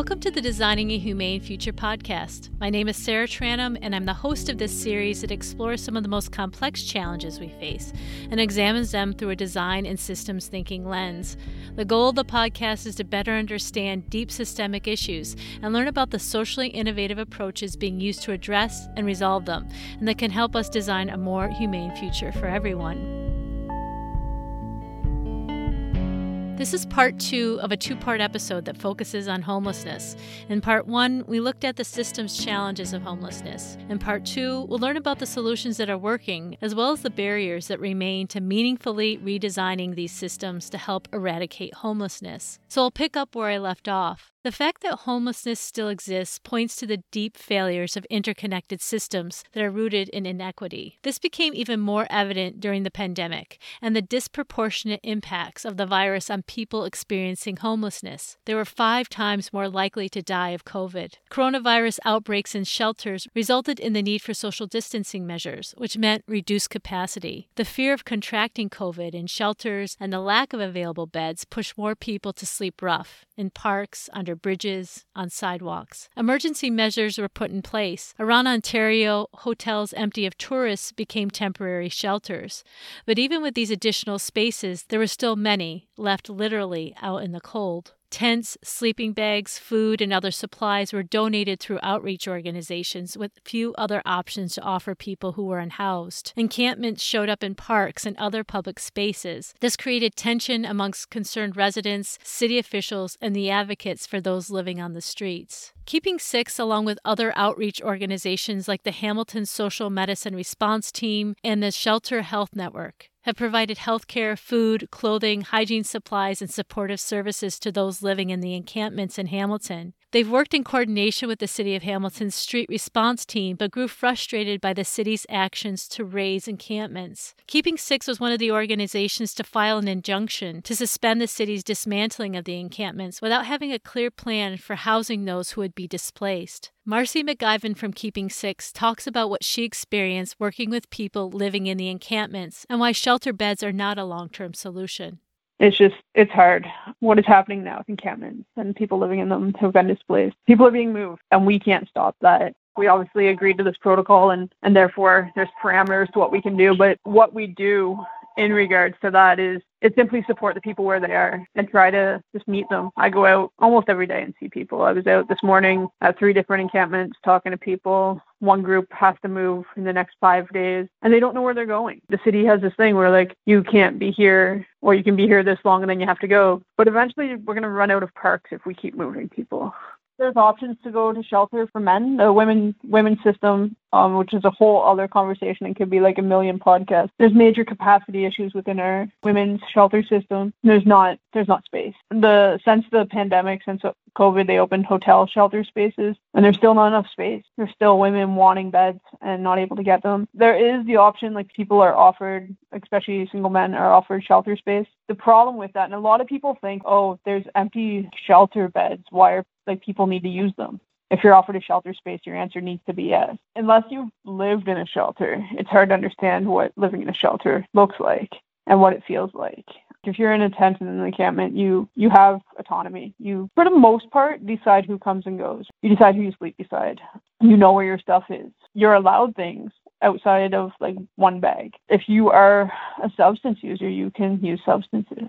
Welcome to the Designing a Humane Future podcast. My name is Sarah Tranum, and I'm the host of this series that explores some of the most complex challenges we face and examines them through a design and systems thinking lens. The goal of the podcast is to better understand deep systemic issues and learn about the socially innovative approaches being used to address and resolve them, and that can help us design a more humane future for everyone. This is part two of a two part episode that focuses on homelessness. In part one, we looked at the system's challenges of homelessness. In part two, we'll learn about the solutions that are working, as well as the barriers that remain to meaningfully redesigning these systems to help eradicate homelessness. So I'll pick up where I left off. The fact that homelessness still exists points to the deep failures of interconnected systems that are rooted in inequity. This became even more evident during the pandemic and the disproportionate impacts of the virus on people experiencing homelessness. They were five times more likely to die of COVID. Coronavirus outbreaks in shelters resulted in the need for social distancing measures, which meant reduced capacity. The fear of contracting COVID in shelters and the lack of available beds pushed more people to sleep rough in parks, under bridges, on sidewalks. Emergency measures were put in place. Around Ontario, hotels empty of tourists became temporary shelters. But even with these additional spaces, there were still many left literally out in the cold. Tents, sleeping bags, food, and other supplies were donated through outreach organizations with few other options to offer people who were unhoused. Encampments showed up in parks and other public spaces. This created tension amongst concerned residents, city officials, and the advocates for those living on the streets. Keeping Six, along with other outreach organizations like the Hamilton Social Medicine Response Team and the Shelter Health Network, have provided healthcare, food, clothing, hygiene supplies, and supportive services to those living in the encampments in Hamilton. They've worked in coordination with the City of Hamilton's street response team, but grew frustrated by the city's actions to raze encampments. Keeping Six was one of the organizations to file an injunction to suspend the city's dismantling of the encampments without having a clear plan for housing those who would be displaced. Marcy McGiven from Keeping Six talks about what she experienced working with people living in the encampments and why shelter beds are not a long term solution it's just it's hard. What is happening now with encampments and people living in them have been displaced. People are being moved and we can't stop that. We obviously agreed to this protocol and and therefore there's parameters to what we can do but what we do in regards to that is it simply support the people where they are and try to just meet them. I go out almost every day and see people. I was out this morning at three different encampments talking to people. One group has to move in the next five days and they don't know where they're going. The city has this thing where like you can't be here or you can be here this long and then you have to go. But eventually we're going to run out of parks if we keep moving people there's options to go to shelter for men. The women women's system, um, which is a whole other conversation and could be like a million podcasts. There's major capacity issues within our women's shelter system. There's not there's not space. The since the pandemic, since COVID, they opened hotel shelter spaces, and there's still not enough space. There's still women wanting beds and not able to get them. There is the option, like people are offered, especially single men, are offered shelter space. The problem with that, and a lot of people think, oh, there's empty shelter beds. Why are like people need to use them? If you're offered a shelter space, your answer needs to be yes. Unless you've lived in a shelter, it's hard to understand what living in a shelter looks like and what it feels like. If you're in a tent in an encampment, you you have autonomy. You, for the most part, decide who comes and goes. You decide who you sleep beside. You know where your stuff is. You're allowed things outside of like one bag. If you are a substance user, you can use substances.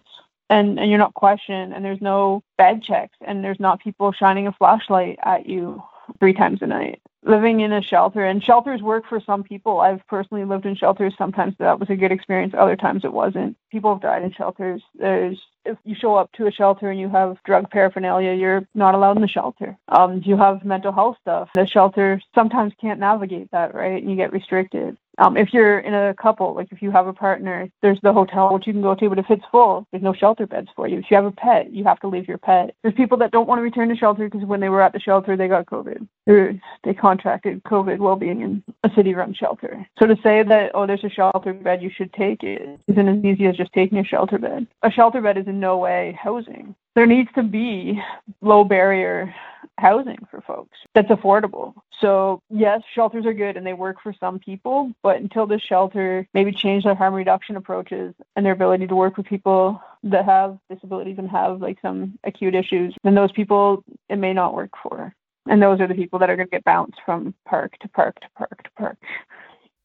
And, and you're not questioned and there's no bed checks and there's not people shining a flashlight at you three times a night. Living in a shelter and shelters work for some people. I've personally lived in shelters sometimes. That was a good experience. Other times it wasn't. People have died in shelters. There's if you show up to a shelter and you have drug paraphernalia you're not allowed in the shelter. Um you have mental health stuff. The shelter sometimes can't navigate that right? And you get restricted um, if you're in a couple, like if you have a partner, there's the hotel which you can go to, but if it's full, there's no shelter beds for you. If you have a pet, you have to leave your pet. There's people that don't want to return to shelter because when they were at the shelter, they got COVID. They contracted COVID while being in a city-run shelter. So to say that oh, there's a shelter bed, you should take it, isn't as easy as just taking a shelter bed. A shelter bed is in no way housing. There needs to be low barrier housing for folks that's affordable. So, yes, shelters are good and they work for some people, but until this shelter maybe change their harm reduction approaches and their ability to work with people that have disabilities and have like some acute issues, then those people it may not work for. And those are the people that are going to get bounced from park to park to park to park.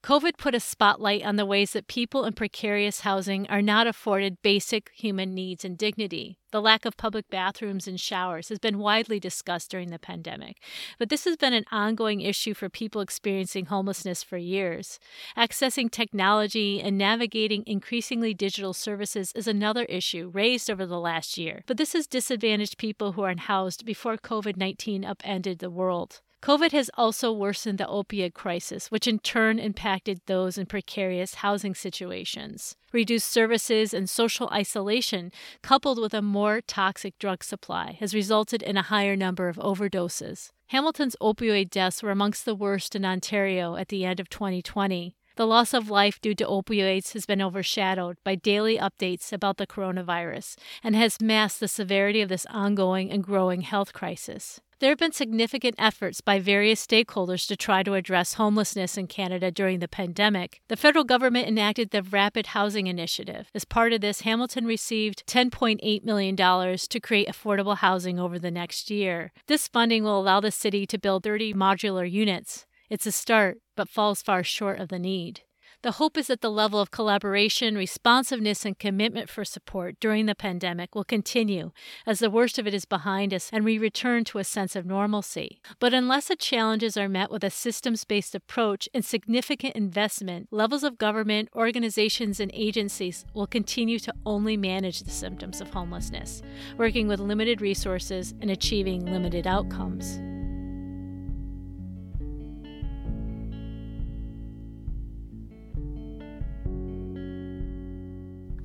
COVID put a spotlight on the ways that people in precarious housing are not afforded basic human needs and dignity. The lack of public bathrooms and showers has been widely discussed during the pandemic, but this has been an ongoing issue for people experiencing homelessness for years. Accessing technology and navigating increasingly digital services is another issue raised over the last year, but this has disadvantaged people who are unhoused before COVID 19 upended the world. COVID has also worsened the opioid crisis, which in turn impacted those in precarious housing situations. Reduced services and social isolation, coupled with a more toxic drug supply, has resulted in a higher number of overdoses. Hamilton's opioid deaths were amongst the worst in Ontario at the end of 2020. The loss of life due to opioids has been overshadowed by daily updates about the coronavirus and has masked the severity of this ongoing and growing health crisis. There have been significant efforts by various stakeholders to try to address homelessness in Canada during the pandemic. The federal government enacted the Rapid Housing Initiative. As part of this, Hamilton received $10.8 million to create affordable housing over the next year. This funding will allow the city to build 30 modular units. It's a start, but falls far short of the need. The hope is that the level of collaboration, responsiveness, and commitment for support during the pandemic will continue as the worst of it is behind us and we return to a sense of normalcy. But unless the challenges are met with a systems based approach and significant investment, levels of government, organizations, and agencies will continue to only manage the symptoms of homelessness, working with limited resources and achieving limited outcomes.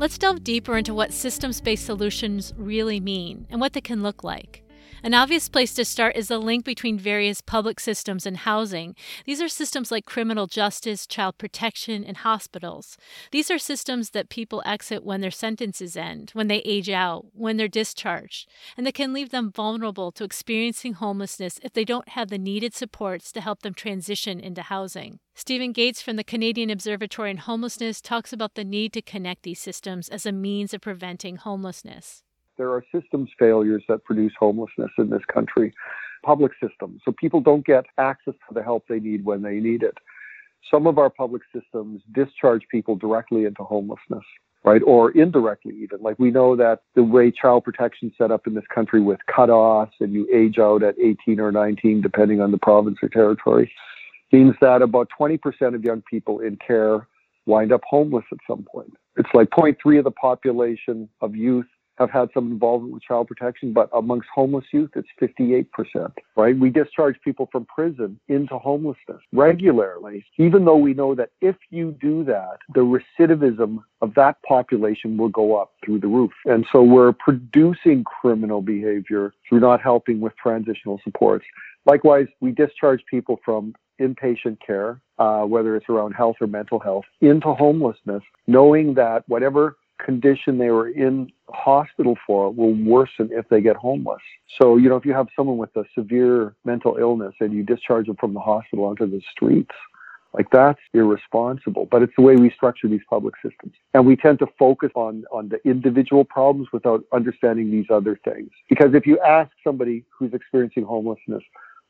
Let's delve deeper into what systems based solutions really mean and what they can look like. An obvious place to start is the link between various public systems and housing. These are systems like criminal justice, child protection, and hospitals. These are systems that people exit when their sentences end, when they age out, when they're discharged, and that can leave them vulnerable to experiencing homelessness if they don't have the needed supports to help them transition into housing. Stephen Gaetz from the Canadian Observatory on Homelessness talks about the need to connect these systems as a means of preventing homelessness there are systems failures that produce homelessness in this country, public systems. So people don't get access to the help they need when they need it. Some of our public systems discharge people directly into homelessness, right? Or indirectly even. Like we know that the way child protection set up in this country with cutoffs and you age out at 18 or 19, depending on the province or territory, means that about 20% of young people in care wind up homeless at some point. It's like 0.3 of the population of youth have had some involvement with child protection, but amongst homeless youth, it's 58%, right? We discharge people from prison into homelessness regularly, even though we know that if you do that, the recidivism of that population will go up through the roof. And so we're producing criminal behavior through not helping with transitional supports. Likewise, we discharge people from inpatient care, uh, whether it's around health or mental health, into homelessness, knowing that whatever condition they were in hospital for will worsen if they get homeless. So, you know, if you have someone with a severe mental illness and you discharge them from the hospital onto the streets, like that's irresponsible. But it's the way we structure these public systems. And we tend to focus on, on the individual problems without understanding these other things. Because if you ask somebody who's experiencing homelessness,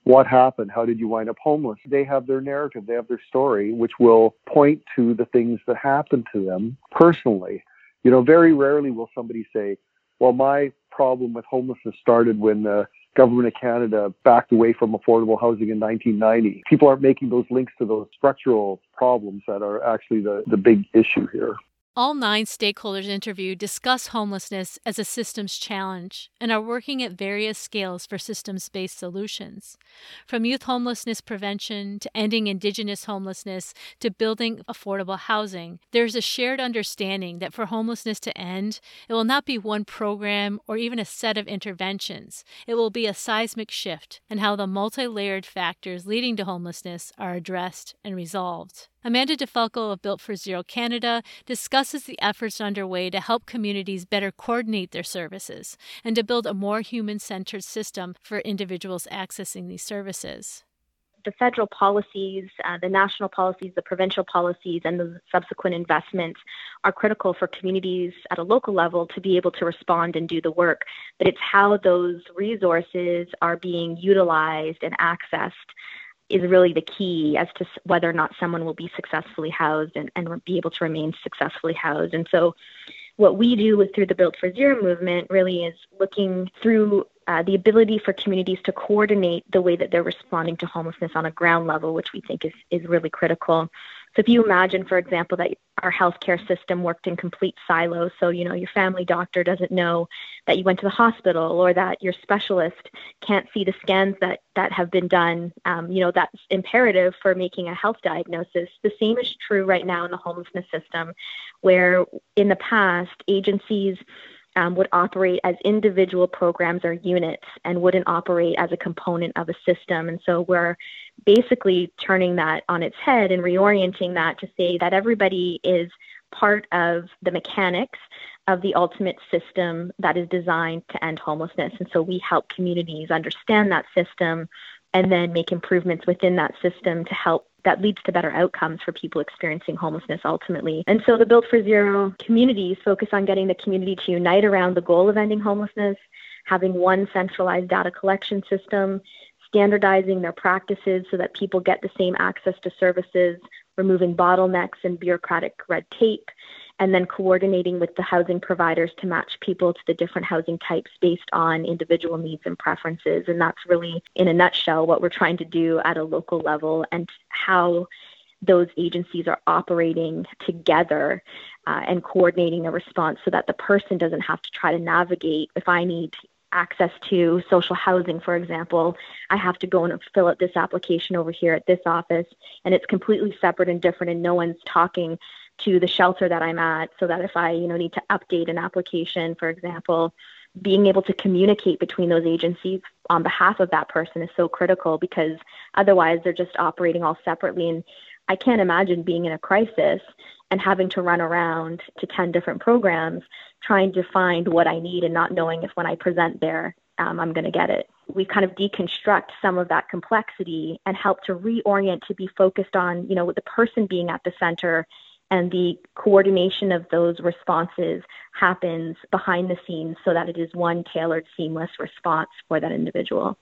what happened? How did you wind up homeless? They have their narrative, they have their story, which will point to the things that happened to them personally. You know, very rarely will somebody say, well, my problem with homelessness started when the government of Canada backed away from affordable housing in 1990. People aren't making those links to those structural problems that are actually the, the big issue here. All nine stakeholders interviewed discuss homelessness as a systems challenge and are working at various scales for systems based solutions. From youth homelessness prevention to ending Indigenous homelessness to building affordable housing, there's a shared understanding that for homelessness to end, it will not be one program or even a set of interventions. It will be a seismic shift in how the multi layered factors leading to homelessness are addressed and resolved. Amanda DiFalco of Built for Zero Canada discusses the efforts underway to help communities better coordinate their services and to build a more human centered system for individuals accessing these services the federal policies, uh, the national policies, the provincial policies, and the subsequent investments are critical for communities at a local level to be able to respond and do the work. But it's how those resources are being utilized and accessed is really the key as to whether or not someone will be successfully housed and, and be able to remain successfully housed. And so, what we do with through the Built for Zero movement really is looking through uh, the ability for communities to coordinate the way that they're responding to homelessness on a ground level, which we think is, is really critical. So if you imagine, for example, that our healthcare system worked in complete silos, so you know your family doctor doesn't know that you went to the hospital, or that your specialist can't see the scans that that have been done. Um, you know that's imperative for making a health diagnosis. The same is true right now in the homelessness system, where in the past agencies um, would operate as individual programs or units and wouldn't operate as a component of a system. And so we're basically turning that on its head and reorienting that to say that everybody is part of the mechanics of the ultimate system that is designed to end homelessness. And so we help communities understand that system and then make improvements within that system to help that leads to better outcomes for people experiencing homelessness ultimately. And so the Built for Zero communities focus on getting the community to unite around the goal of ending homelessness, having one centralized data collection system, standardizing their practices so that people get the same access to services, removing bottlenecks and bureaucratic red tape, and then coordinating with the housing providers to match people to the different housing types based on individual needs and preferences. And that's really, in a nutshell, what we're trying to do at a local level and how those agencies are operating together uh, and coordinating a response so that the person doesn't have to try to navigate if I need access to social housing, for example, I have to go and fill out this application over here at this office, and it's completely separate and different, and no one's talking to the shelter that I'm at so that if I, you know, need to update an application, for example, being able to communicate between those agencies on behalf of that person is so critical because otherwise they're just operating all separately and I can't imagine being in a crisis and having to run around to 10 different programs trying to find what I need and not knowing if when I present there um, I'm going to get it. We kind of deconstruct some of that complexity and help to reorient to be focused on, you know, with the person being at the center and the coordination of those responses happens behind the scenes so that it is one tailored, seamless response for that individual.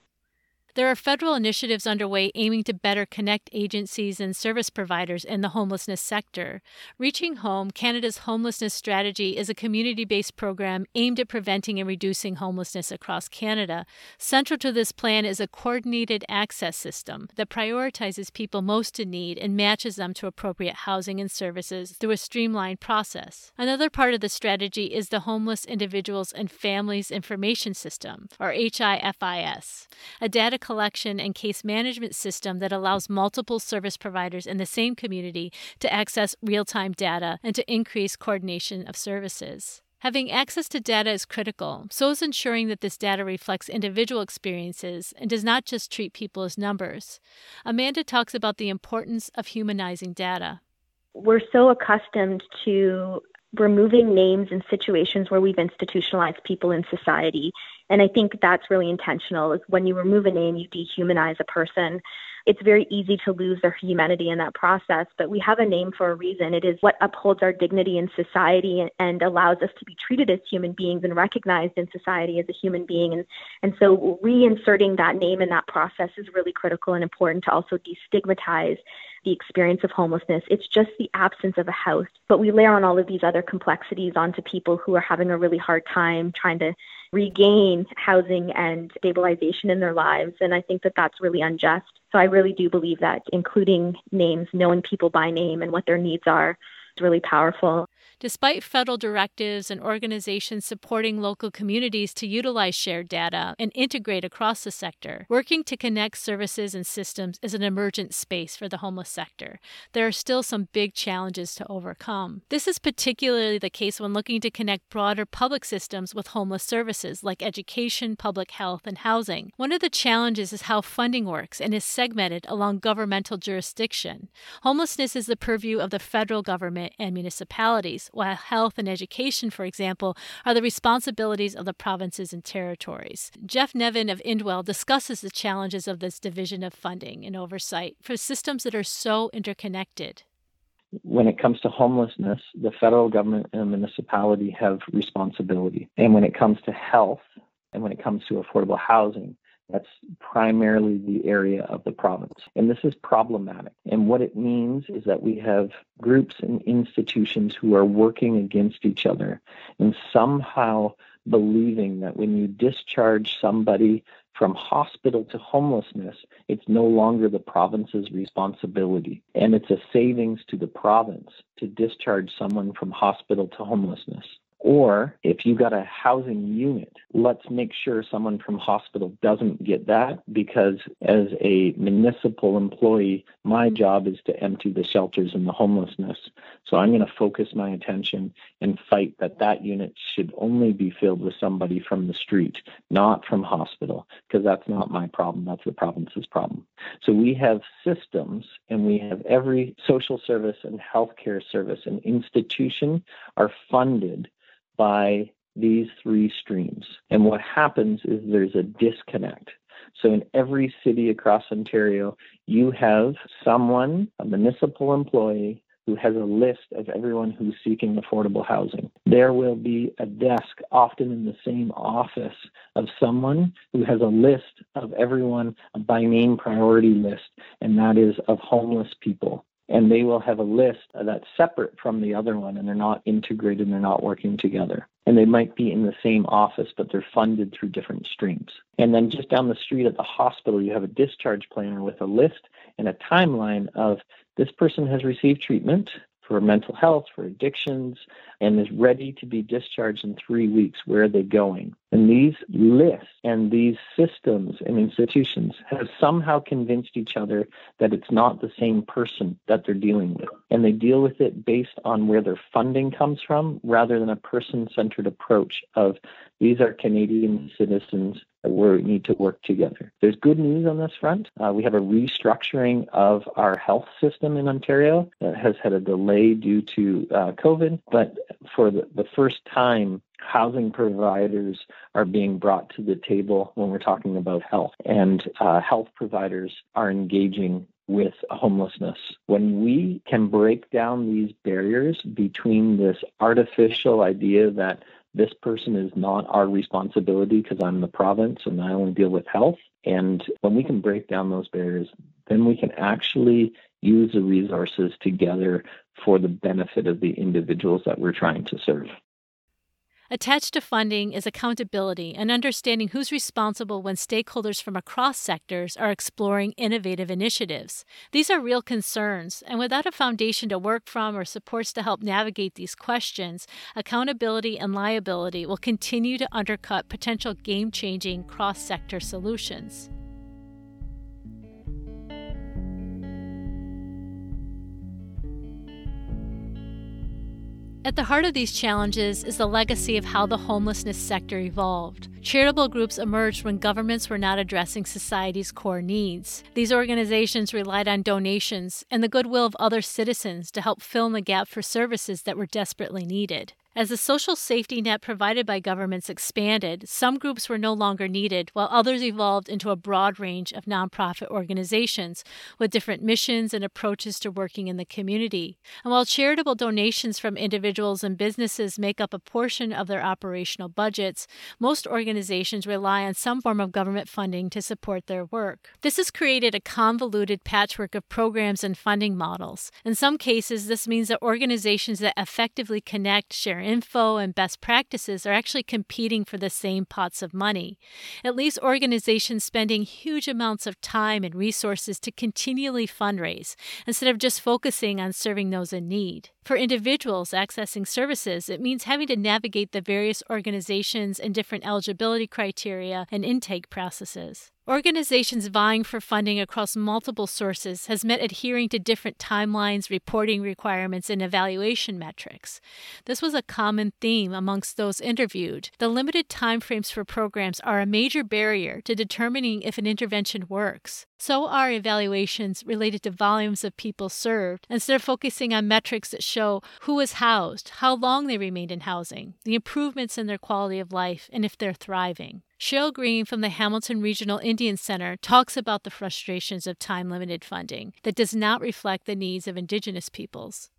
There are federal initiatives underway aiming to better connect agencies and service providers in the homelessness sector. Reaching Home, Canada's homelessness strategy, is a community based program aimed at preventing and reducing homelessness across Canada. Central to this plan is a coordinated access system that prioritizes people most in need and matches them to appropriate housing and services through a streamlined process. Another part of the strategy is the Homeless Individuals and Families Information System, or HIFIS, a data collection and case management system that allows multiple service providers in the same community to access real time data and to increase coordination of services. Having access to data is critical, so is ensuring that this data reflects individual experiences and does not just treat people as numbers. Amanda talks about the importance of humanizing data. We're so accustomed to removing names in situations where we've institutionalized people in society. And I think that's really intentional is when you remove a name, you dehumanize a person. It's very easy to lose their humanity in that process, but we have a name for a reason. It is what upholds our dignity in society and and allows us to be treated as human beings and recognized in society as a human being. And, and so reinserting that name in that process is really critical and important to also destigmatize the experience of homelessness. It's just the absence of a house. But we layer on all of these other complexities onto people who are having a really hard time trying to regain housing and stabilization in their lives. And I think that that's really unjust. So I really do believe that including names, knowing people by name and what their needs are, is really powerful. Despite federal directives and organizations supporting local communities to utilize shared data and integrate across the sector, working to connect services and systems is an emergent space for the homeless sector. There are still some big challenges to overcome. This is particularly the case when looking to connect broader public systems with homeless services like education, public health, and housing. One of the challenges is how funding works and is segmented along governmental jurisdiction. Homelessness is the purview of the federal government and municipalities while health and education, for example, are the responsibilities of the provinces and territories. Jeff Neven of Indwell discusses the challenges of this division of funding and oversight for systems that are so interconnected. When it comes to homelessness, the federal government and the municipality have responsibility. And when it comes to health and when it comes to affordable housing, that's primarily the area of the province. And this is problematic. And what it means is that we have groups and institutions who are working against each other and somehow believing that when you discharge somebody from hospital to homelessness, it's no longer the province's responsibility. And it's a savings to the province to discharge someone from hospital to homelessness. Or if you got a housing unit, let's make sure someone from hospital doesn't get that because as a municipal employee, my mm-hmm. job is to empty the shelters and the homelessness. So I'm going to focus my attention and fight that that unit should only be filled with somebody from the street, not from hospital, because that's not my problem. That's the province's problem. So we have systems and we have every social service and healthcare service and institution are funded by these three streams. And what happens is there's a disconnect. So in every city across Ontario, you have someone, a municipal employee, who has a list of everyone who's seeking affordable housing. There will be a desk, often in the same office, of someone who has a list of everyone, a by name priority list, and that is of homeless people and they will have a list that's separate from the other one and they're not integrated and they're not working together. And they might be in the same office, but they're funded through different streams. And then just down the street at the hospital, you have a discharge planner with a list and a timeline of this person has received treatment, for mental health, for addictions, and is ready to be discharged in three weeks. Where are they going? And these lists and these systems and institutions have somehow convinced each other that it's not the same person that they're dealing with. And they deal with it based on where their funding comes from rather than a person centered approach of these are Canadian citizens we need to work together. There's good news on this front. Uh, we have a restructuring of our health system in Ontario that has had a delay due to uh, COVID, but for the, the first time, housing providers are being brought to the table when we're talking about health, and uh, health providers are engaging with homelessness. When we can break down these barriers between this artificial idea that this person is not our responsibility because I'm the province and I only deal with health. And when we can break down those barriers, then we can actually use the resources together for the benefit of the individuals that we're trying to serve. Attached to funding is accountability and understanding who's responsible when stakeholders from across sectors are exploring innovative initiatives. These are real concerns, and without a foundation to work from or supports to help navigate these questions, accountability and liability will continue to undercut potential game changing cross sector solutions. At the heart of these challenges is the legacy of how the homelessness sector evolved. Charitable groups emerged when governments were not addressing society's core needs. These organizations relied on donations and the goodwill of other citizens to help fill in the gap for services that were desperately needed. As the social safety net provided by governments expanded, some groups were no longer needed, while others evolved into a broad range of nonprofit organizations with different missions and approaches to working in the community. And while charitable donations from individuals and businesses make up a portion of their operational budgets, most organizations rely on some form of government funding to support their work. This has created a convoluted patchwork of programs and funding models. In some cases, this means that organizations that effectively connect, share, their info and best practices are actually competing for the same pots of money. It leaves organizations spending huge amounts of time and resources to continually fundraise instead of just focusing on serving those in need. For individuals accessing services, it means having to navigate the various organizations and different eligibility criteria and intake processes. Organizations vying for funding across multiple sources has meant adhering to different timelines, reporting requirements, and evaluation metrics. This was a common theme amongst those interviewed. The limited timeframes for programs are a major barrier to determining if an intervention works. So are evaluations related to volumes of people served, instead of focusing on metrics that show who was housed, how long they remained in housing, the improvements in their quality of life, and if they're thriving. Cheryl Green from the Hamilton Regional Indian Center talks about the frustrations of time limited funding that does not reflect the needs of Indigenous peoples.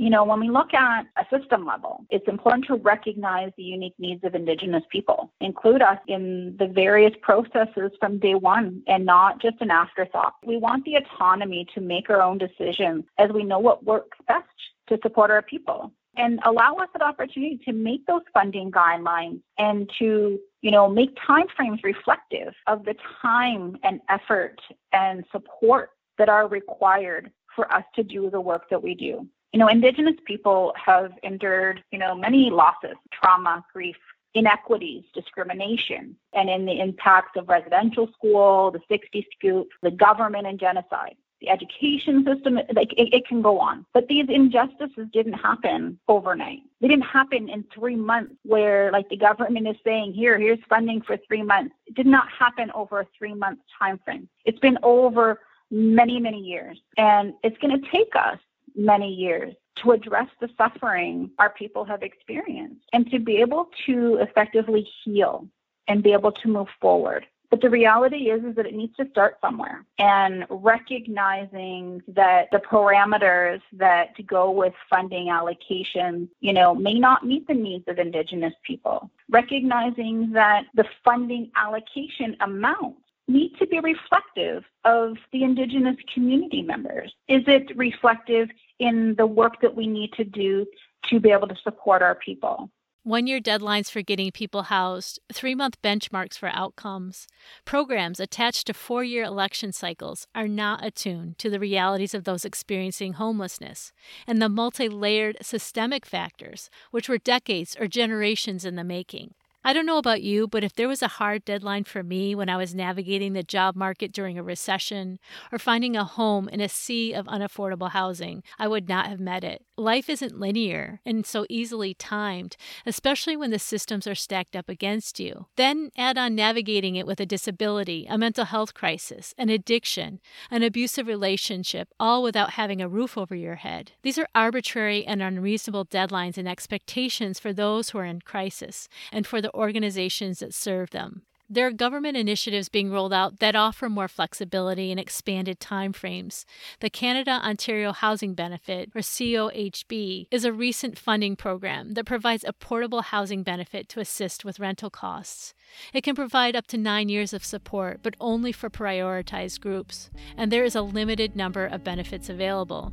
You know, when we look at a system level, it's important to recognize the unique needs of Indigenous people, include us in the various processes from day one and not just an afterthought. We want the autonomy to make our own decisions as we know what works best to support our people and allow us an opportunity to make those funding guidelines and to you know make timeframes reflective of the time and effort and support that are required for us to do the work that we do you know indigenous people have endured you know many losses trauma grief inequities, discrimination, and in the impacts of residential school, the 60 scoop, the government and genocide the education system, like it, it, can go on. But these injustices didn't happen overnight. They didn't happen in three months where like the government is saying, here, here's funding for three months. It did not happen over a three month time frame. It's been over many, many years. And it's going to take us many years to address the suffering our people have experienced and to be able to effectively heal and be able to move forward. But the reality is, is that it needs to start somewhere and recognizing that the parameters that go with funding allocations, you know, may not meet the needs of Indigenous people. Recognizing that the funding allocation amounts need to be reflective of the Indigenous community members. Is it reflective in the work that we need to do to be able to support our people? one year deadlines for getting people housed, three month benchmarks for outcomes. Programs attached to four year election cycles are not attuned to the realities of those experiencing homelessness and the multi layered systemic factors, which were decades or generations in the making. I don't know about you, but if there was a hard deadline for me when I was navigating the job market during a recession or finding a home in a sea of unaffordable housing, I would not have met it. Life isn't linear and so easily timed, especially when the systems are stacked up against you. Then add on navigating it with a disability, a mental health crisis, an addiction, an abusive relationship, all without having a roof over your head. These are arbitrary and unreasonable deadlines and expectations for those who are in crisis and for the organizations that serve them. There are government initiatives being rolled out that offer more flexibility and expanded timeframes. The Canada Ontario Housing Benefit, or COHB, is a recent funding program that provides a portable housing benefit to assist with rental costs. It can provide up to nine years of support, but only for prioritized groups, and there is a limited number of benefits available.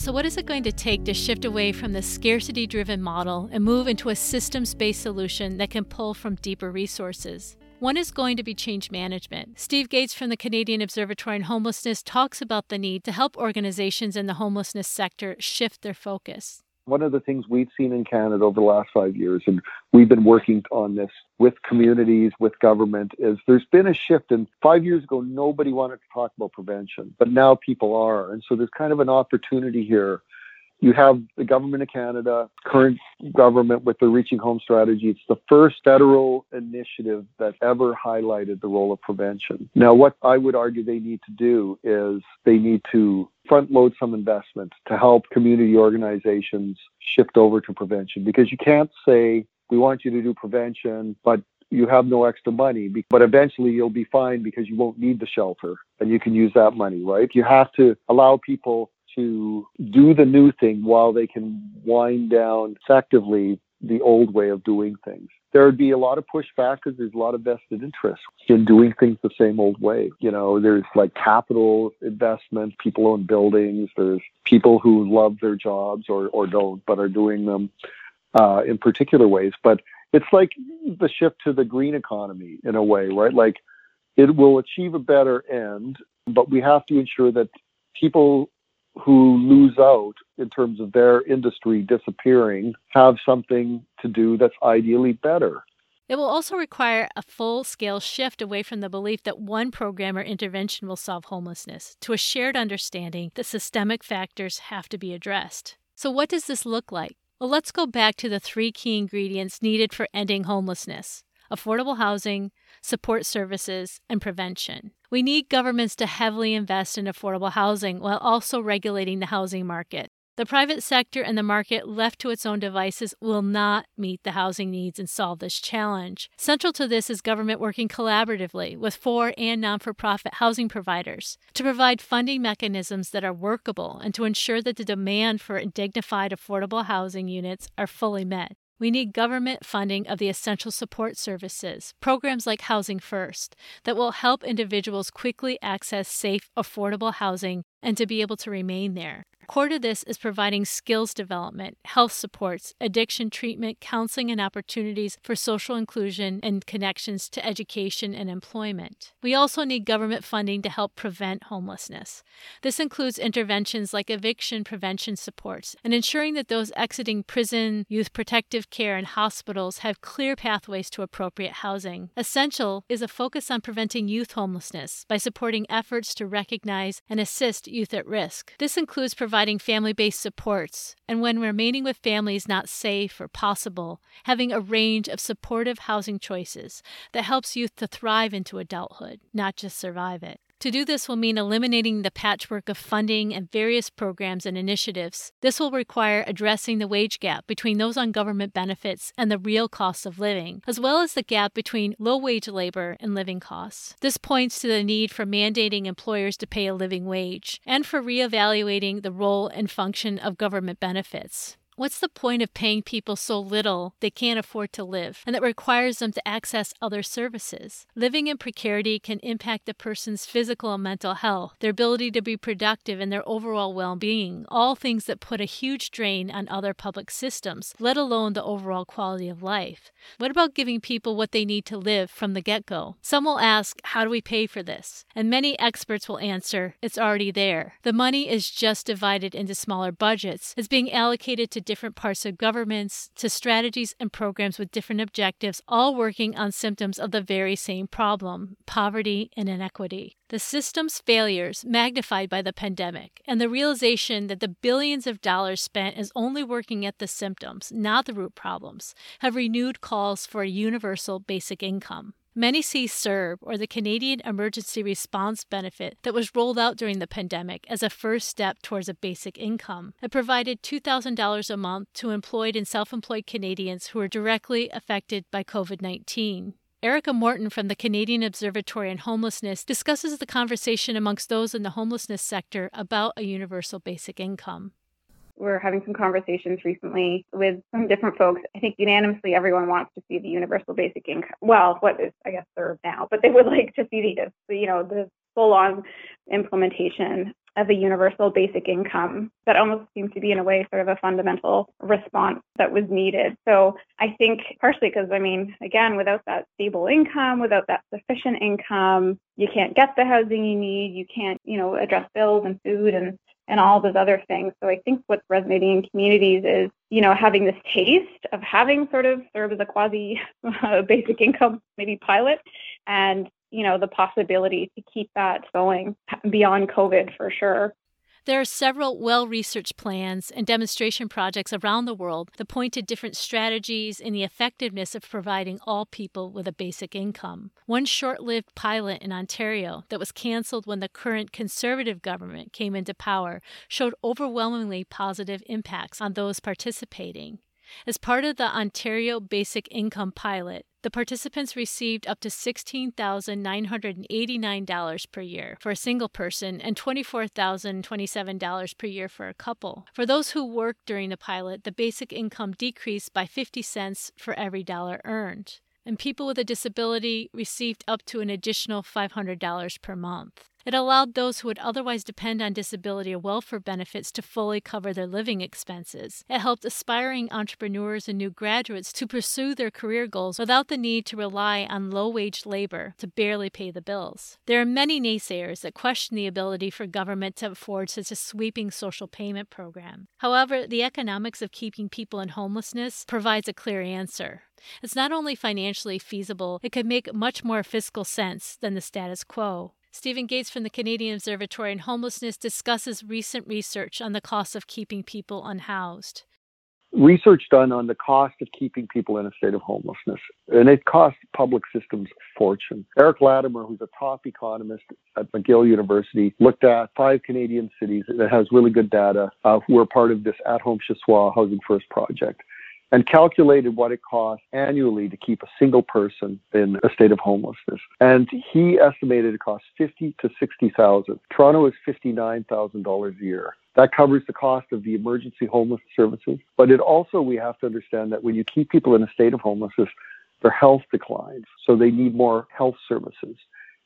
So, what is it going to take to shift away from the scarcity driven model and move into a systems based solution that can pull from deeper resources? One is going to be change management. Steve Gaetz from the Canadian Observatory on Homelessness talks about the need to help organizations in the homelessness sector shift their focus. One of the things we've seen in Canada over the last five years, and we've been working on this with communities, with government, is there's been a shift. And five years ago, nobody wanted to talk about prevention, but now people are. And so there's kind of an opportunity here you have the government of Canada, current government with the Reaching Home strategy. It's the first federal initiative that ever highlighted the role of prevention. Now, what I would argue they need to do is they need to front load some investment to help community organizations shift over to prevention because you can't say, we want you to do prevention, but you have no extra money, but eventually you'll be fine because you won't need the shelter and you can use that money, right? You have to allow people to do the new thing while they can wind down effectively the old way of doing things. there would be a lot of pushback because there's a lot of vested interest in doing things the same old way. You know, there's like capital investment, people own buildings, there's people who love their jobs or, or don't, but are doing them uh, in particular ways. But it's like the shift to the green economy in a way, right? Like it will achieve a better end, but we have to ensure that people who lose out in terms of their industry disappearing have something to do that's ideally better. It will also require a full scale shift away from the belief that one program or intervention will solve homelessness to a shared understanding that systemic factors have to be addressed. So, what does this look like? Well, let's go back to the three key ingredients needed for ending homelessness affordable housing, support services, and prevention. We need governments to heavily invest in affordable housing while also regulating the housing market. The private sector and the market left to its own devices will not meet the housing needs and solve this challenge. Central to this is government working collaboratively with for and non for profit housing providers to provide funding mechanisms that are workable and to ensure that the demand for dignified affordable housing units are fully met. We need government funding of the essential support services, programs like Housing First, that will help individuals quickly access safe, affordable housing and to be able to remain there. Core to this is providing skills development, health supports, addiction treatment, counseling, and opportunities for social inclusion and connections to education and employment. We also need government funding to help prevent homelessness. This includes interventions like eviction prevention supports and ensuring that those exiting prison, youth protective care, and hospitals have clear pathways to appropriate housing. Essential is a focus on preventing youth homelessness by supporting efforts to recognize and assist youth at risk. This includes providing family based supports, and when remaining with families not safe or possible, having a range of supportive housing choices that helps youth to thrive into adulthood, not just survive it. To do this will mean eliminating the patchwork of funding and various programs and initiatives. This will require addressing the wage gap between those on government benefits and the real cost of living, as well as the gap between low wage labor and living costs. This points to the need for mandating employers to pay a living wage and for reevaluating the role and function of government benefits. What's the point of paying people so little they can't afford to live and that requires them to access other services? Living in precarity can impact a person's physical and mental health, their ability to be productive, and their overall well being, all things that put a huge drain on other public systems, let alone the overall quality of life. What about giving people what they need to live from the get go? Some will ask, How do we pay for this? And many experts will answer, It's already there. The money is just divided into smaller budgets, it's being allocated to different parts of governments to strategies and programs with different objectives, all working on symptoms of the very same problem poverty and inequity. The system's failures, magnified by the pandemic, and the realization that the billions of dollars spent is only working at the symptoms, not the root problems, have renewed calls for a universal basic income. Many see CERB, or the Canadian Emergency Response Benefit, that was rolled out during the pandemic as a first step towards a basic income. It provided $2,000 a month to employed and self employed Canadians who were directly affected by COVID 19. Erica Morton from the Canadian Observatory on Homelessness discusses the conversation amongst those in the homelessness sector about a universal basic income we're having some conversations recently with some different folks. I think unanimously everyone wants to see the universal basic income. Well, what is I guess CERB now, but they would like to see the you know the full on implementation of a universal basic income that almost seems to be in a way sort of a fundamental response that was needed. So I think partially because I mean again without that stable income, without that sufficient income, you can't get the housing you need, you can't, you know, address bills and food and and all those other things. So I think what's resonating in communities is, you know, having this taste of having sort of CERB as a quasi uh, basic income maybe pilot and, you know, the possibility to keep that going beyond COVID for sure. There are several well researched plans and demonstration projects around the world that point to different strategies and the effectiveness of providing all people with a basic income. One short lived pilot in Ontario that was canceled when the current conservative government came into power showed overwhelmingly positive impacts on those participating. As part of the Ontario Basic Income Pilot, The participants received up to $16,989 per year for a single person and $24,027 per year for a couple. For those who worked during the pilot, the basic income decreased by 50 cents for every dollar earned and people with a disability received up to an additional $500 per month. It allowed those who would otherwise depend on disability or welfare benefits to fully cover their living expenses. It helped aspiring entrepreneurs and new graduates to pursue their career goals without the need to rely on low wage labor to barely pay the bills. There are many naysayers that question the ability for government to afford such a sweeping social payment program. However, the economics of keeping people in homelessness provides a clear answer. It's not only financially feasible, it could make much more fiscal sense than the status quo. Stephen Gaetz from the Canadian Observatory on Homelessness discusses recent research on the cost of keeping people unhoused. Research done on the cost of keeping people in a state of homelessness, and it costs public systems a fortune. Eric Latimer, who's a top economist at McGill University, looked at five Canadian cities that has really good data uh, who are part of this At Home Chez Housing First project and calculated what it costs annually to keep a single person in a state of homelessness. And he estimated it costs fifty to sixty thousand. Toronto is fifty nine thousand dollars a year. That covers the cost of the emergency homeless services. But it also we have to understand that when you keep people in a state of homelessness, their health declines. So they need more health services.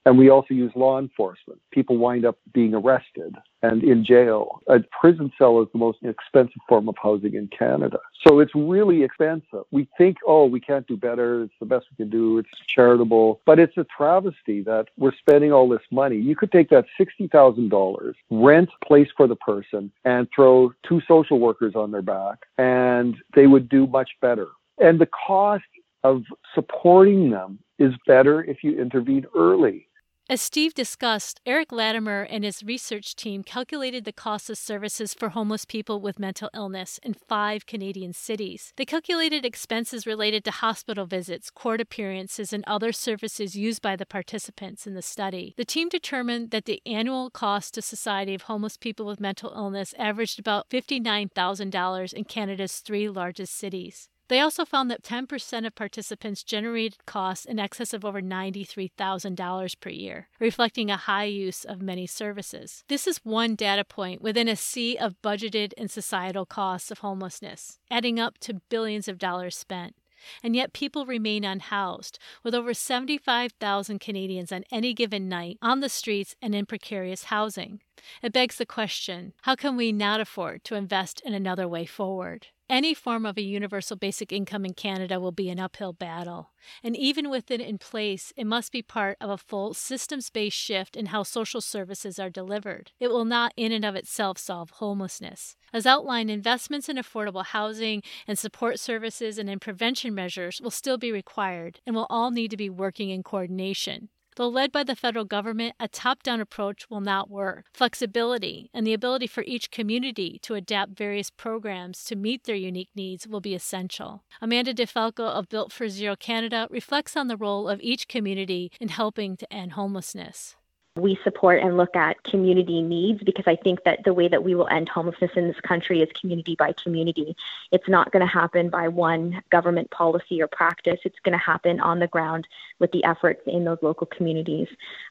And we also use law enforcement. People wind up being arrested and in jail. A prison cell is the most expensive form of housing in Canada. So it's really expensive. We think, oh, we can't do better. It's the best we can do. It's charitable. But it's a travesty that we're spending all this money. You could take that $60,000, rent place for the person, and throw two social workers on their back, and they would do much better. And the cost of supporting them is better if you intervene early. As Steve discussed, Eric Latimer and his research team calculated the cost of services for homeless people with mental illness in five Canadian cities. They calculated expenses related to hospital visits, court appearances, and other services used by the participants in the study. The team determined that the annual cost to society of homeless people with mental illness averaged about $59,000 in Canada's three largest cities. They also found that 10% of participants generated costs in excess of over $93,000 per year, reflecting a high use of many services. This is one data point within a sea of budgeted and societal costs of homelessness, adding up to billions of dollars spent. And yet, people remain unhoused, with over 75,000 Canadians on any given night on the streets and in precarious housing. It begs the question how can we not afford to invest in another way forward? Any form of a universal basic income in Canada will be an uphill battle. And even with it in place, it must be part of a full systems based shift in how social services are delivered. It will not, in and of itself, solve homelessness. As outlined, investments in affordable housing and support services and in prevention measures will still be required and will all need to be working in coordination. Though led by the federal government, a top down approach will not work. Flexibility and the ability for each community to adapt various programs to meet their unique needs will be essential. Amanda DiFalco of Built for Zero Canada reflects on the role of each community in helping to end homelessness we support and look at community needs because I think that the way that we will end homelessness in this country is community by community. It's not going to happen by one government policy or practice. It's going to happen on the ground with the efforts in those local communities.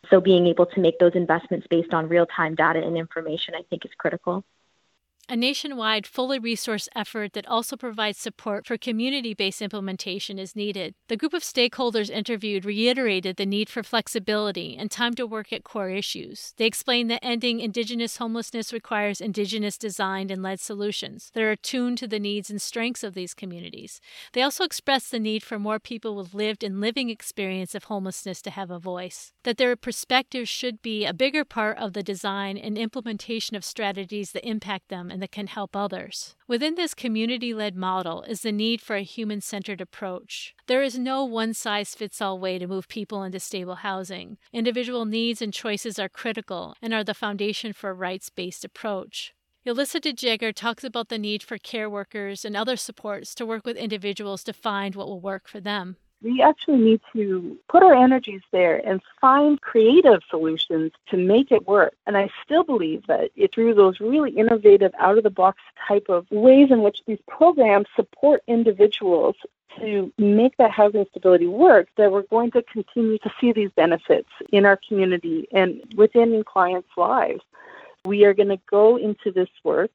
So being able to make those investments based on real time data and information, I think, is critical a nationwide, fully resourced effort that also provides support for community based implementation is needed. The group of stakeholders interviewed reiterated the need for flexibility and time to work at core issues. They explained that ending Indigenous homelessness requires Indigenous designed and led solutions that are attuned to the needs and strengths of these communities. They also expressed the need for more people with lived and living experience of homelessness to have a voice, that their perspectives should be a bigger part of the design and implementation of strategies that impact them and that can help others. Within this community led model is the need for a human centered approach. There is no one size fits all way to move people into stable housing. Individual needs and choices are critical and are the foundation for a rights based approach. Yolissa DeJager talks about the need for care workers and other supports to work with individuals to find what will work for them we actually need to put our energies there and find creative solutions to make it work. And I still believe that it, through those really innovative, out of the box type of ways in which these programs support individuals to make that housing stability work, that we're going to continue to see these benefits in our community and within clients' lives. We are going to go into this work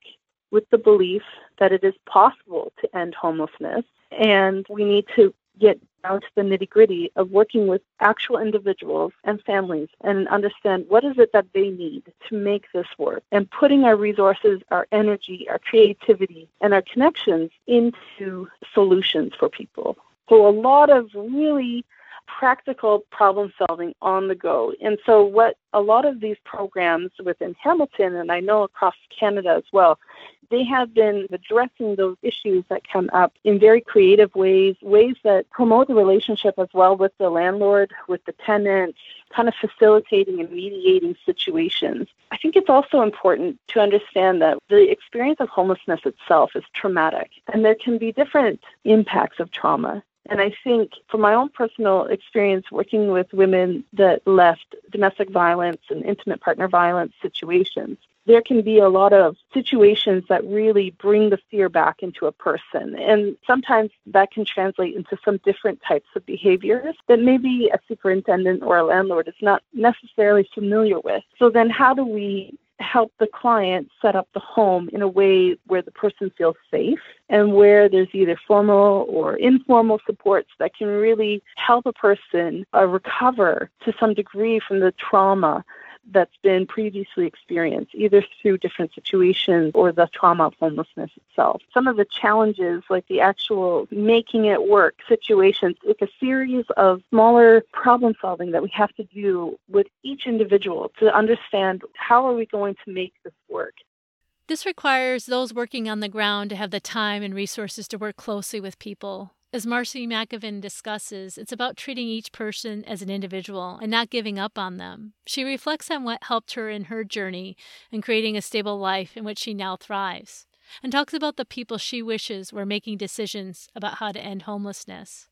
with the belief that it is possible to end homelessness, and we need to get down to the nitty gritty of working with actual individuals and families and understand what is it that they need to make this work and putting our resources, our energy, our creativity, and our connections into solutions for people. So a lot of really practical problem solving on the go. And so, what a lot of these programs within Hamilton, and I know across Canada as well, they have been addressing those issues that come up in very creative ways, ways that promote the relationship as well with the landlord, with the tenant, kind of facilitating and mediating situations. I think it's also important to understand that the experience of homelessness itself is traumatic, and there can be different impacts of trauma. And I think from my own personal experience working with women that left domestic violence and intimate partner violence situations, there can be a lot of situations that really bring the fear back into a person. And sometimes that can translate into some different types of behaviors that maybe a superintendent or a landlord is not necessarily familiar with. So then how do we help the client set up the home in a way where the person feels safe and where there's either formal or informal supports that can really help a person uh, recover to some degree from the trauma that's been previously experienced, either through different situations or the trauma of homelessness itself. Some of the challenges, like the actual making it work situations, it's a series of smaller problem solving that we have to do with each individual to understand how are we going to make this work. This requires those working on the ground to have the time and resources to work closely with people as Marcy McEvan discusses, it's about treating each person as an individual and not giving up on them. She reflects on what helped her in her journey in creating a stable life in which she now thrives, and talks about the people she wishes were making decisions about how to end homelessness.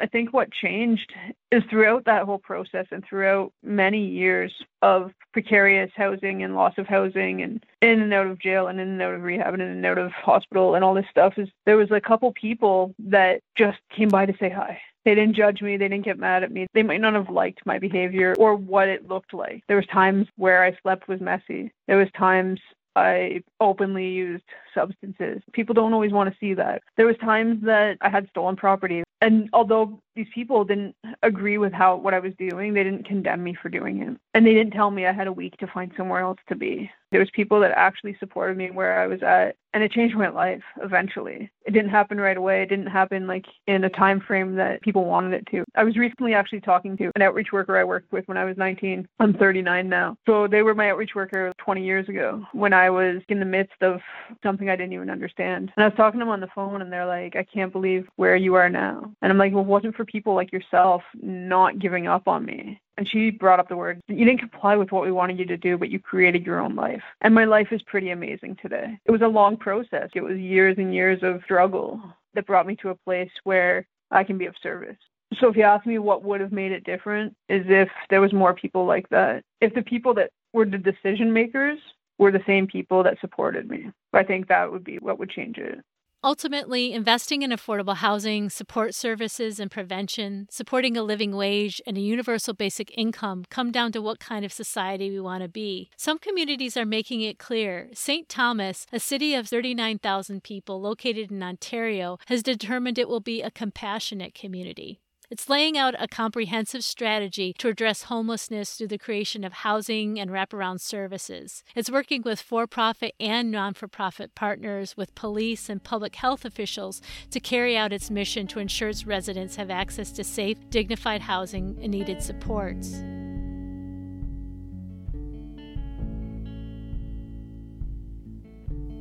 I think what changed is throughout that whole process and throughout many years of precarious housing and loss of housing and in and out of jail and in and out of rehab and in and out of hospital and all this stuff is there was a couple people that just came by to say hi. They didn't judge me. They didn't get mad at me. They might not have liked my behavior or what it looked like. There was times where I slept was messy. There was times I openly used substances. People don't always want to see that. There was times that I had stolen property and although these people didn't agree with how what I was doing, they didn't condemn me for doing it. And they didn't tell me I had a week to find somewhere else to be. There was people that actually supported me where I was at and it changed my life eventually. It didn't happen right away. It didn't happen like in a time frame that people wanted it to. I was recently actually talking to an outreach worker I worked with when I was 19. I'm 39 now. So they were my outreach worker 20 years ago when I was in the midst of something I didn't even understand. And I was talking to them on the phone and they're like, I can't believe where you are now. And I'm like, well, it wasn't for people like yourself not giving up on me. And she brought up the word, you didn't comply with what we wanted you to do, but you created your own life. And my life is pretty amazing today. It was a long process. It was years and years of struggle that brought me to a place where I can be of service. So if you ask me what would have made it different is if there was more people like that. If the people that were the decision makers were the same people that supported me. I think that would be what would change it. Ultimately, investing in affordable housing, support services and prevention, supporting a living wage, and a universal basic income come down to what kind of society we want to be. Some communities are making it clear. St. Thomas, a city of 39,000 people located in Ontario, has determined it will be a compassionate community. It's laying out a comprehensive strategy to address homelessness through the creation of housing and wraparound services. It's working with for profit and non for profit partners, with police and public health officials to carry out its mission to ensure its residents have access to safe, dignified housing and needed supports.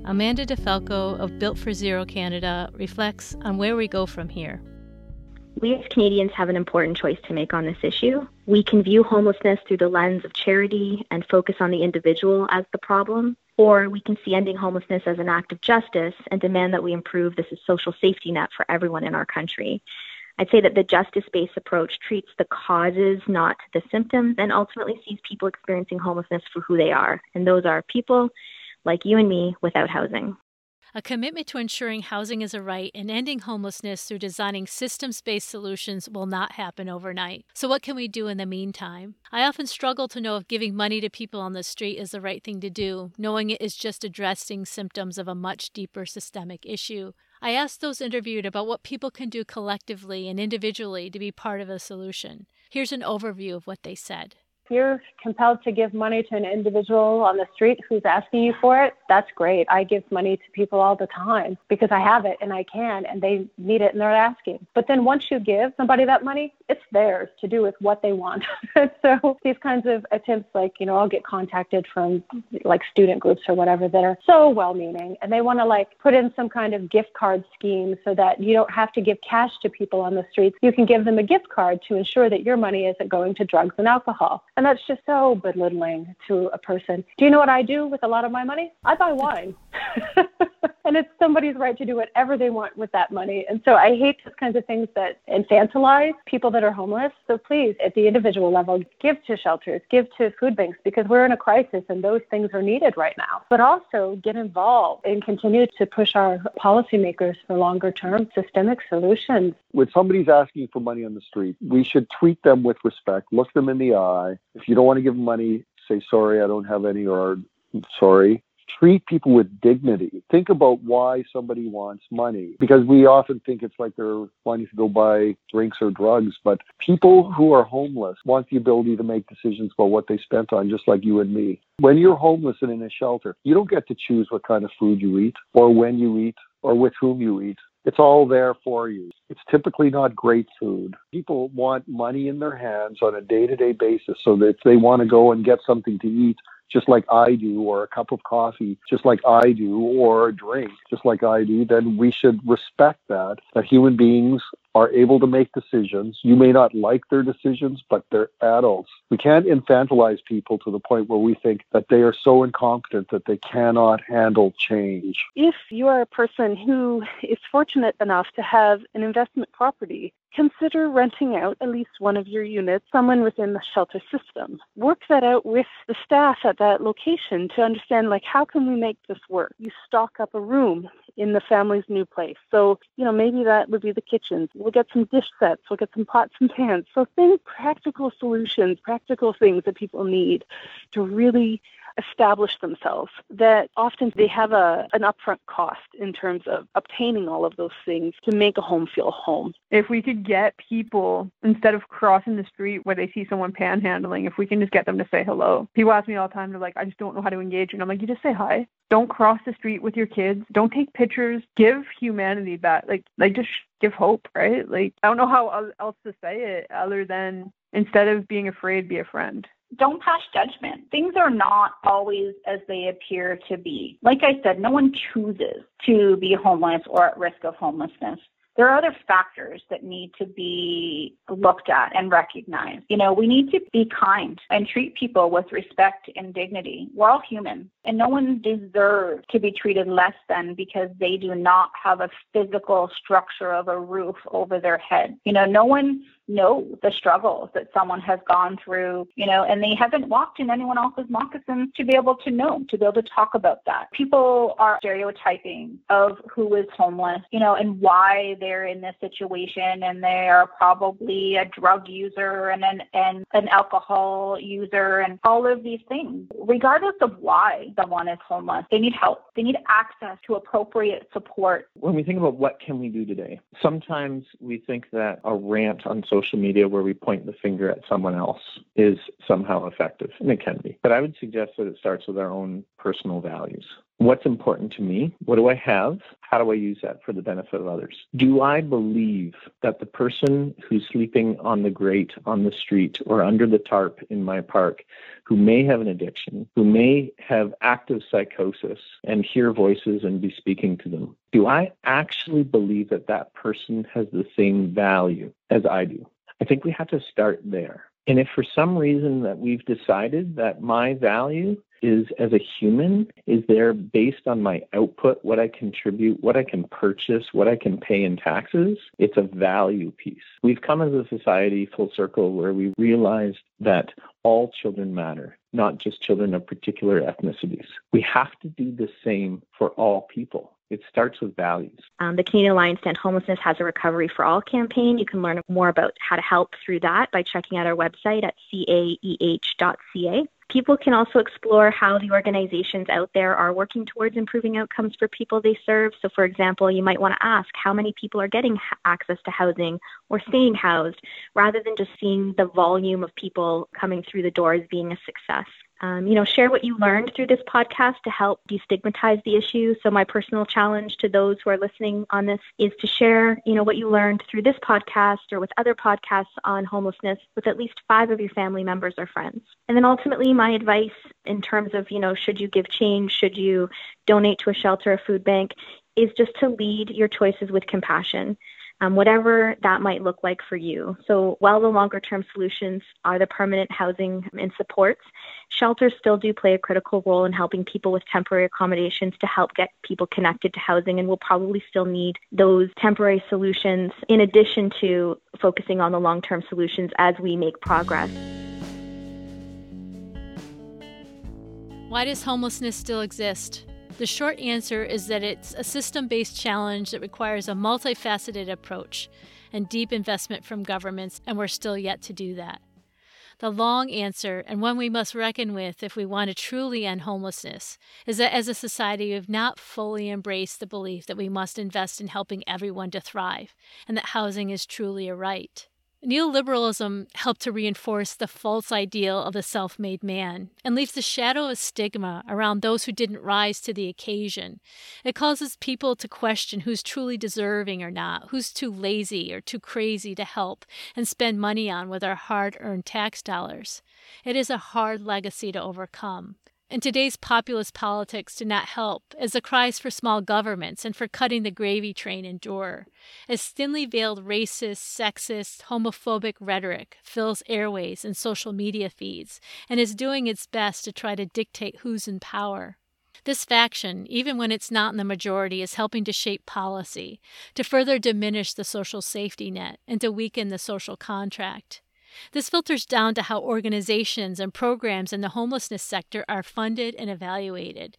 Amanda DiFalco of Built for Zero Canada reflects on where we go from here. We as Canadians have an important choice to make on this issue. We can view homelessness through the lens of charity and focus on the individual as the problem, or we can see ending homelessness as an act of justice and demand that we improve this social safety net for everyone in our country. I'd say that the justice based approach treats the causes, not the symptoms, and ultimately sees people experiencing homelessness for who they are. And those are people like you and me without housing. A commitment to ensuring housing is a right and ending homelessness through designing systems based solutions will not happen overnight. So, what can we do in the meantime? I often struggle to know if giving money to people on the street is the right thing to do, knowing it is just addressing symptoms of a much deeper systemic issue. I asked those interviewed about what people can do collectively and individually to be part of a solution. Here's an overview of what they said you're compelled to give money to an individual on the street who's asking you for it, that's great. I give money to people all the time because I have it and I can and they need it and they're asking. But then once you give somebody that money, it's theirs to do with what they want. so these kinds of attempts, like, you know, I'll get contacted from like student groups or whatever that are so well meaning and they want to like put in some kind of gift card scheme so that you don't have to give cash to people on the streets. You can give them a gift card to ensure that your money isn't going to drugs and alcohol. And that's just so belittling to a person. Do you know what I do with a lot of my money? I buy wine. and it's somebody's right to do whatever they want with that money. And so I hate those kinds of things that infantilize people that are homeless. So please, at the individual level, give to shelters, give to food banks because we're in a crisis and those things are needed right now. But also get involved and continue to push our policymakers for longer term systemic solutions. When somebody's asking for money on the street, we should treat them with respect, look them in the eye. If you don't want to give money, say, sorry, I don't have any, or sorry. Treat people with dignity. Think about why somebody wants money because we often think it's like they're wanting to go buy drinks or drugs. But people who are homeless want the ability to make decisions about what they spent on, just like you and me. When you're homeless and in a shelter, you don't get to choose what kind of food you eat or when you eat or with whom you eat. It's all there for you. It's typically not great food. People want money in their hands on a day to day basis so that they want to go and get something to eat, just like I do, or a cup of coffee, just like I do, or a drink, just like I do, then we should respect that, that human beings are able to make decisions. You may not like their decisions, but they're adults. We can't infantilize people to the point where we think that they are so incompetent that they cannot handle change. If you are a person who is fortunate enough to have an investment property, consider renting out at least one of your units, someone within the shelter system. Work that out with the staff at that location to understand like how can we make this work? You stock up a room in the family's new place. So, you know, maybe that would be the kitchens. We'll get some dish sets, we'll get some pots and pans. So think practical solutions, practical things that people need to really establish themselves that often they have a an upfront cost in terms of obtaining all of those things to make a home feel home. If we could get people instead of crossing the street where they see someone panhandling, if we can just get them to say hello. People ask me all the time, they're like, I just don't know how to engage. And I'm like, you just say hi. Don't cross the street with your kids. Don't take pictures. Give humanity back. Like, like just give hope, right? Like, I don't know how else to say it other than instead of being afraid, be a friend don't pass judgment. Things are not always as they appear to be. Like I said, no one chooses to be homeless or at risk of homelessness there are other factors that need to be looked at and recognized. You know, we need to be kind and treat people with respect and dignity. We're all human, and no one deserves to be treated less than because they do not have a physical structure of a roof over their head. You know, no one know the struggles that someone has gone through, you know, and they haven't walked in anyone else's moccasins to be able to know, to be able to talk about that. People are stereotyping of who is homeless, you know, and why they're in this situation and they are probably a drug user and an and an alcohol user and all of these things. Regardless of why someone is homeless, they need help. They need access to appropriate support. When we think about what can we do today, sometimes we think that a rant on social social media where we point the finger at someone else is somehow effective, and it can be. But I would suggest that it starts with our own personal values. What's important to me? What do I have? How do I use that for the benefit of others? Do I believe that the person who's sleeping on the grate on the street or under the tarp in my park, who may have an addiction, who may have active psychosis and hear voices and be speaking to them, do I actually believe that that person has the same value as I do? I think we have to start there. And if for some reason that we've decided that my value is as a human is there based on my output, what I contribute, what I can purchase, what I can pay in taxes. It's a value piece. We've come as a society full circle where we realized that all children matter, not just children of particular ethnicities. We have to do the same for all people. It starts with values. Um, the Canadian Alliance to Homelessness has a Recovery for All campaign. You can learn more about how to help through that by checking out our website at caeh.ca. People can also explore how the organizations out there are working towards improving outcomes for people they serve. So, for example, you might want to ask how many people are getting access to housing or staying housed rather than just seeing the volume of people coming through the door as being a success. Um, you know, share what you learned through this podcast to help destigmatize the issue. So my personal challenge to those who are listening on this is to share, you know, what you learned through this podcast or with other podcasts on homelessness with at least five of your family members or friends. And then ultimately, my advice in terms of, you know, should you give change, should you donate to a shelter, a food bank, is just to lead your choices with compassion um, whatever that might look like for you. So while the longer term solutions are the permanent housing and supports, shelters still do play a critical role in helping people with temporary accommodations to help get people connected to housing and we'll probably still need those temporary solutions in addition to focusing on the long term solutions as we make progress. Why does homelessness still exist? The short answer is that it's a system based challenge that requires a multifaceted approach and deep investment from governments, and we're still yet to do that. The long answer, and one we must reckon with if we want to truly end homelessness, is that as a society we have not fully embraced the belief that we must invest in helping everyone to thrive and that housing is truly a right. Neoliberalism helped to reinforce the false ideal of the self made man and leaves a shadow of stigma around those who didn't rise to the occasion. It causes people to question who's truly deserving or not, who's too lazy or too crazy to help and spend money on with our hard earned tax dollars. It is a hard legacy to overcome. And today's populist politics do not help, as the cries for small governments and for cutting the gravy train endure, as thinly veiled racist, sexist, homophobic rhetoric fills airways and social media feeds and is doing its best to try to dictate who's in power. This faction, even when it's not in the majority, is helping to shape policy, to further diminish the social safety net, and to weaken the social contract. This filters down to how organizations and programs in the homelessness sector are funded and evaluated.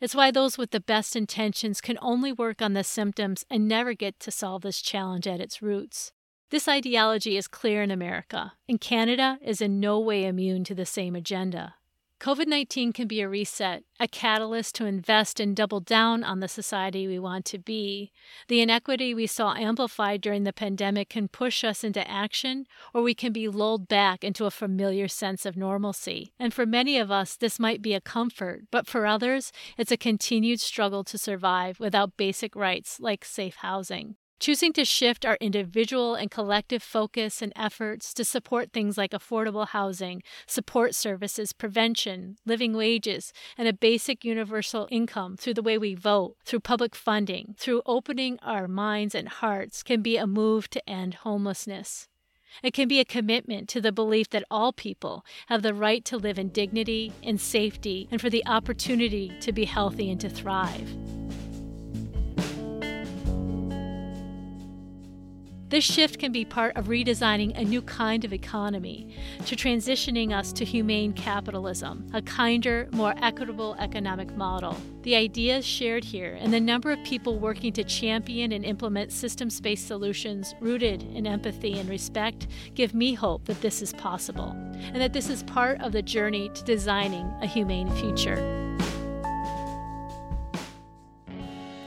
It's why those with the best intentions can only work on the symptoms and never get to solve this challenge at its roots. This ideology is clear in America, and Canada is in no way immune to the same agenda. COVID 19 can be a reset, a catalyst to invest and double down on the society we want to be. The inequity we saw amplified during the pandemic can push us into action, or we can be lulled back into a familiar sense of normalcy. And for many of us, this might be a comfort, but for others, it's a continued struggle to survive without basic rights like safe housing. Choosing to shift our individual and collective focus and efforts to support things like affordable housing, support services, prevention, living wages, and a basic universal income through the way we vote, through public funding, through opening our minds and hearts can be a move to end homelessness. It can be a commitment to the belief that all people have the right to live in dignity, in safety, and for the opportunity to be healthy and to thrive. This shift can be part of redesigning a new kind of economy, to transitioning us to humane capitalism, a kinder, more equitable economic model. The ideas shared here and the number of people working to champion and implement systems based solutions rooted in empathy and respect give me hope that this is possible, and that this is part of the journey to designing a humane future.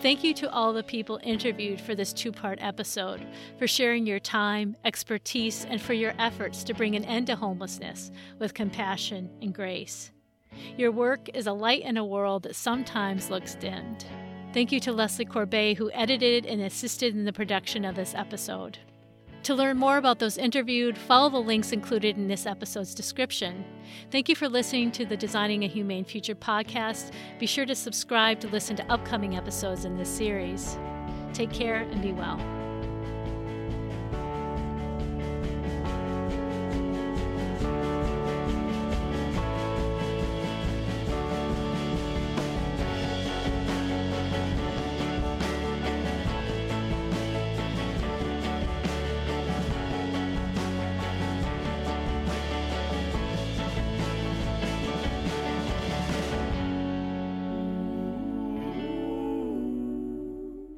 Thank you to all the people interviewed for this two part episode, for sharing your time, expertise, and for your efforts to bring an end to homelessness with compassion and grace. Your work is a light in a world that sometimes looks dimmed. Thank you to Leslie Corbet, who edited and assisted in the production of this episode. To learn more about those interviewed, follow the links included in this episode's description. Thank you for listening to the Designing a Humane Future podcast. Be sure to subscribe to listen to upcoming episodes in this series. Take care and be well.